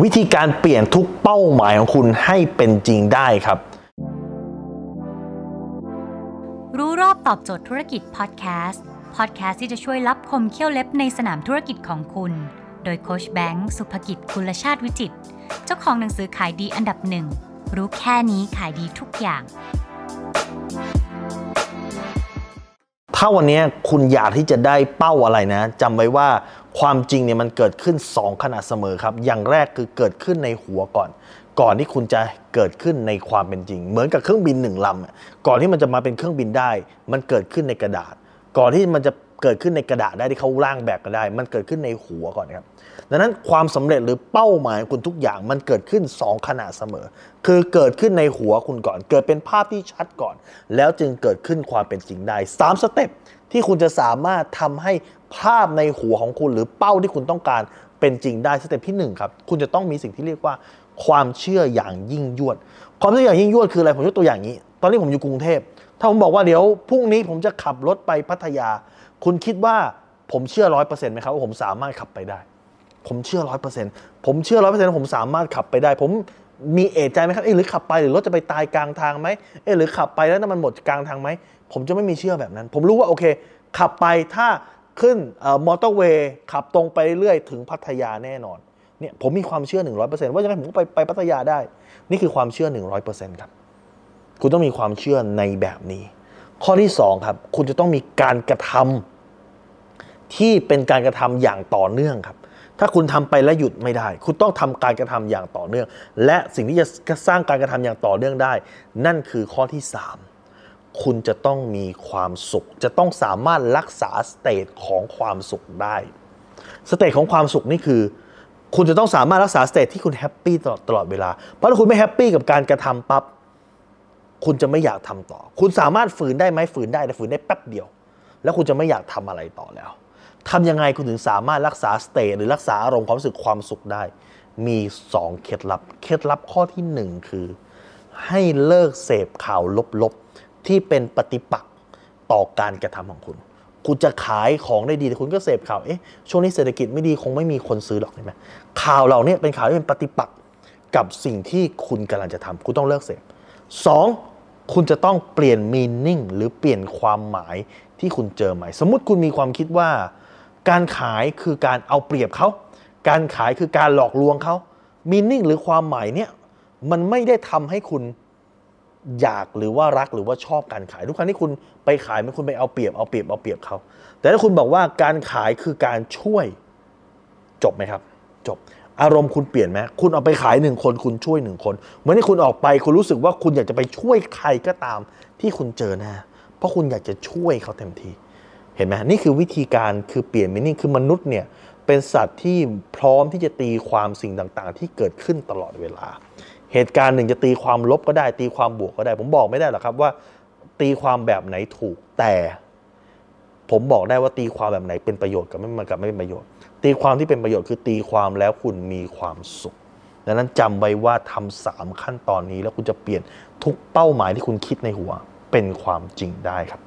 วิธีการเปลี่ยนทุกเป้าหมายของคุณให้เป็นจริงได้ครับ รู้รอบตอบโจทย์ธุรกิจพอดแคสต์พอดแคสต์ที่จะช่วยรับคมเขี้ยวเล็บในสนามธุรกิจของคุณ โดยโคชแบงค์สุภกิจคุลชาติวิจิตรเจ้าของหนังสือขายดีอันดับหนึ่งรู้แค่นี้ขายดีทุกอย่าง ถ้าวันนี้คุณอยากที่จะได้เป้าอะไรนะจำไว้ว่า ความจริงเนี่ยมันเกิดขึ้น 2 ขณะเสมอครับ อย่างแรกคือเกิดขึ้นในหัวก่อน ก่อนที่คุณจะเกิดขึ้นในความเป็นจริง เหมือนกับเครื่องบินหนึ่งลำก่อนที่มันจะมาเป็นเครื่องบินได้ มันเกิดขึ้นในกระดาษ ก่อนที่มันจะ เกิดขึ้นในกระดาษได้ที่เขาร่างแบบกันได้ มันเกิดขึ้นในหัวก่อนครับดังนั้นความสำเร็จหรือเป้าหมายคุณทุกอย่างมันเกิดขึ้น 2ขณะเสมอ คือเกิดขึ้นในหัวคุณก่อน เกิดเป็นภาพที่ชัดก่อน แล้วจึงเกิดขึ้นความเป็นจริงได้ 3 สเต็ปที่คุณจะสามารถทำให้ภาพในหัวของคุณหรือเป้าที่คุณต้องการเป็นจริงได้ step ที่1ครับคุณจะต้องมีสิ่งที่เรียกว่า ความเชื่ออย่างยิ่งยวด ความเชื่ออย่างยิ่งยวดคืออะไรผมยกตัวอย่างนี้ ตอนนี้ผมอยู่กรุงเทพ ถ้าผมบอกว่าเดี๋ยวพรุ่งนี้ผมจะขับรถไปพัทยา คุณคิดว่าผมเชื่อร้อยเปอร์เซ็นต์ไหมครับว่าผมสามารถขับไปได้ ผมเชื่อร้อยเปอร์เซ็นต์ผมเชื่อร้อยเปอร์เซ็นต์ผมสามารถขับไปได้ ผมมีเอะใจไหมครับ เอะหรือขับไปหรือรถจะไปตายกลางทางไหมเอะหรือขับไปแล้วน้ำมันหมดกลางทางไหม ผมจะไม่มีเชื่อแบบนั้น ผมรู้ว่าโอเค ขับไปถ้าขึ้นมอเตอร์เวย์ขับตรงไปเรื่อยถึงพัทยาแน่นอนเนี่ยผมมีความเชื่อ 100%ว่ายังไงผมก็ไปไปพัทยาได้ นี่คือความเชื่อ 100%ครับ คุณต้องมีความเชื่อในแบบนี้ ข้อที่2ครับ คุณจะต้องมีการกระทำที่เป็นการกระทำอย่างต่อเนื่องครับ ถ้าคุณทำไปแล้วหยุดไม่ได้ คุณต้องทำการกระทำอย่างต่อเนื่อง และสิ่งที่จะสร้างการกระทำอย่างต่อเนื่องได้ นั่นคือข้อที่ 3 คุณจะต้องมีความสุข จะต้องสามารถรักษา state ของความสุขได้ state ของความสุขนี่คือคุณจะต้องสามารถรักษา state ที่คุณ happy ตลอดตลอดเวลา เพราะถ้าคุณไม่ happy กับการกระทำปั๊บ คุณจะไม่อยากทำต่อ คุณสามารถฝืนได้ไหมฝืนได้แต่ฝืนได้แป๊บเดียว แล้วคุณจะไม่อยากทำอะไรต่อแล้วทำยังไงคุณถึงสามารถรักษา state หรือรักษาอารมณ์ความรู้สึกความสุขได้ มี 2 เคล็ดลับ เคล็ดลับข้อที่ 1 คือ ให้เลิกเสพข่าวลบๆ ที่เป็นปฏิปักษ์ต่อการกระทำของคุณคุณจะขายของได้ดีแต่คุณก็เสพข่าว เอ๊ะ ช่วงนี้เศรษฐกิจไม่ดีคงไม่มีคนซื้อหรอกใช่ไหมข่าวเหล่านี้เป็นข่าวที่เป็นปฏิปักษ์กับสิ่งที่คุณกำลังจะทำคุณต้องเลิกเสพสอง คุณจะต้องเปลี่ยนมีนิ่งหรือเปลี่ยนความหมายที่คุณเจอใหม่ สมมติคุณมีความคิดว่า การขายคือการเอาเปรียบเขา การขายคือการหลอกลวงเขามีนิ่งหรือความหมายเนี่ยมันไม่ได้ทำให้คุณอยากหรือว่ารักหรือว่าชอบการขายทุกครั้งที่คุณไปขายมันคุณไปเอาเปรียบเอาเปรียบเอาเปรียบเขาแต่ถ้าคุณบอกว่าการขายคือการช่วยจบไหมครับ จบ อารมณ์คุณเปลี่ยนไหมคุณเอาไปขายหนึ่งคนคุณช่วยหนึ่งคนเมื่อที่คุณออกไปคุณรู้สึกว่าคุณอยากจะไปช่วยใครก็ตามที่คุณเจอหน้า เพราะคุณอยากจะช่วยเขาเต็มทีเห็นไหมนี่คือวิธีการคือเปลี่ยนมินิ่งคือมนุษย์เนี่ยเป็นสัตว์ที่พร้อมที่จะตีความสิ่งต่างๆ ที่เกิดขึ้นตลอดเวลา เหตุการณ์หนึ่งจะตีความลบก็ได้ ตีความบวกก็ได้ ผมบอกไม่ได้หรอกครับว่า ตีความแบบไหนถูกแต่ ผมบอกได้ว่าตีความแบบไหนเป็นประโยชน์กับไม่มันกับไม่เป็นประโยชน์ ตีความที่เป็นประโยชน์คือตีความแล้วคุณมีความสุข ดังนั้นจำไว้ว่าทำสามขั้นตอนนี้แล้วคุณจะเปลี่ยนทุกเป้าหมายที่คุณคิดในหัวเป็นความจริงได้ครับ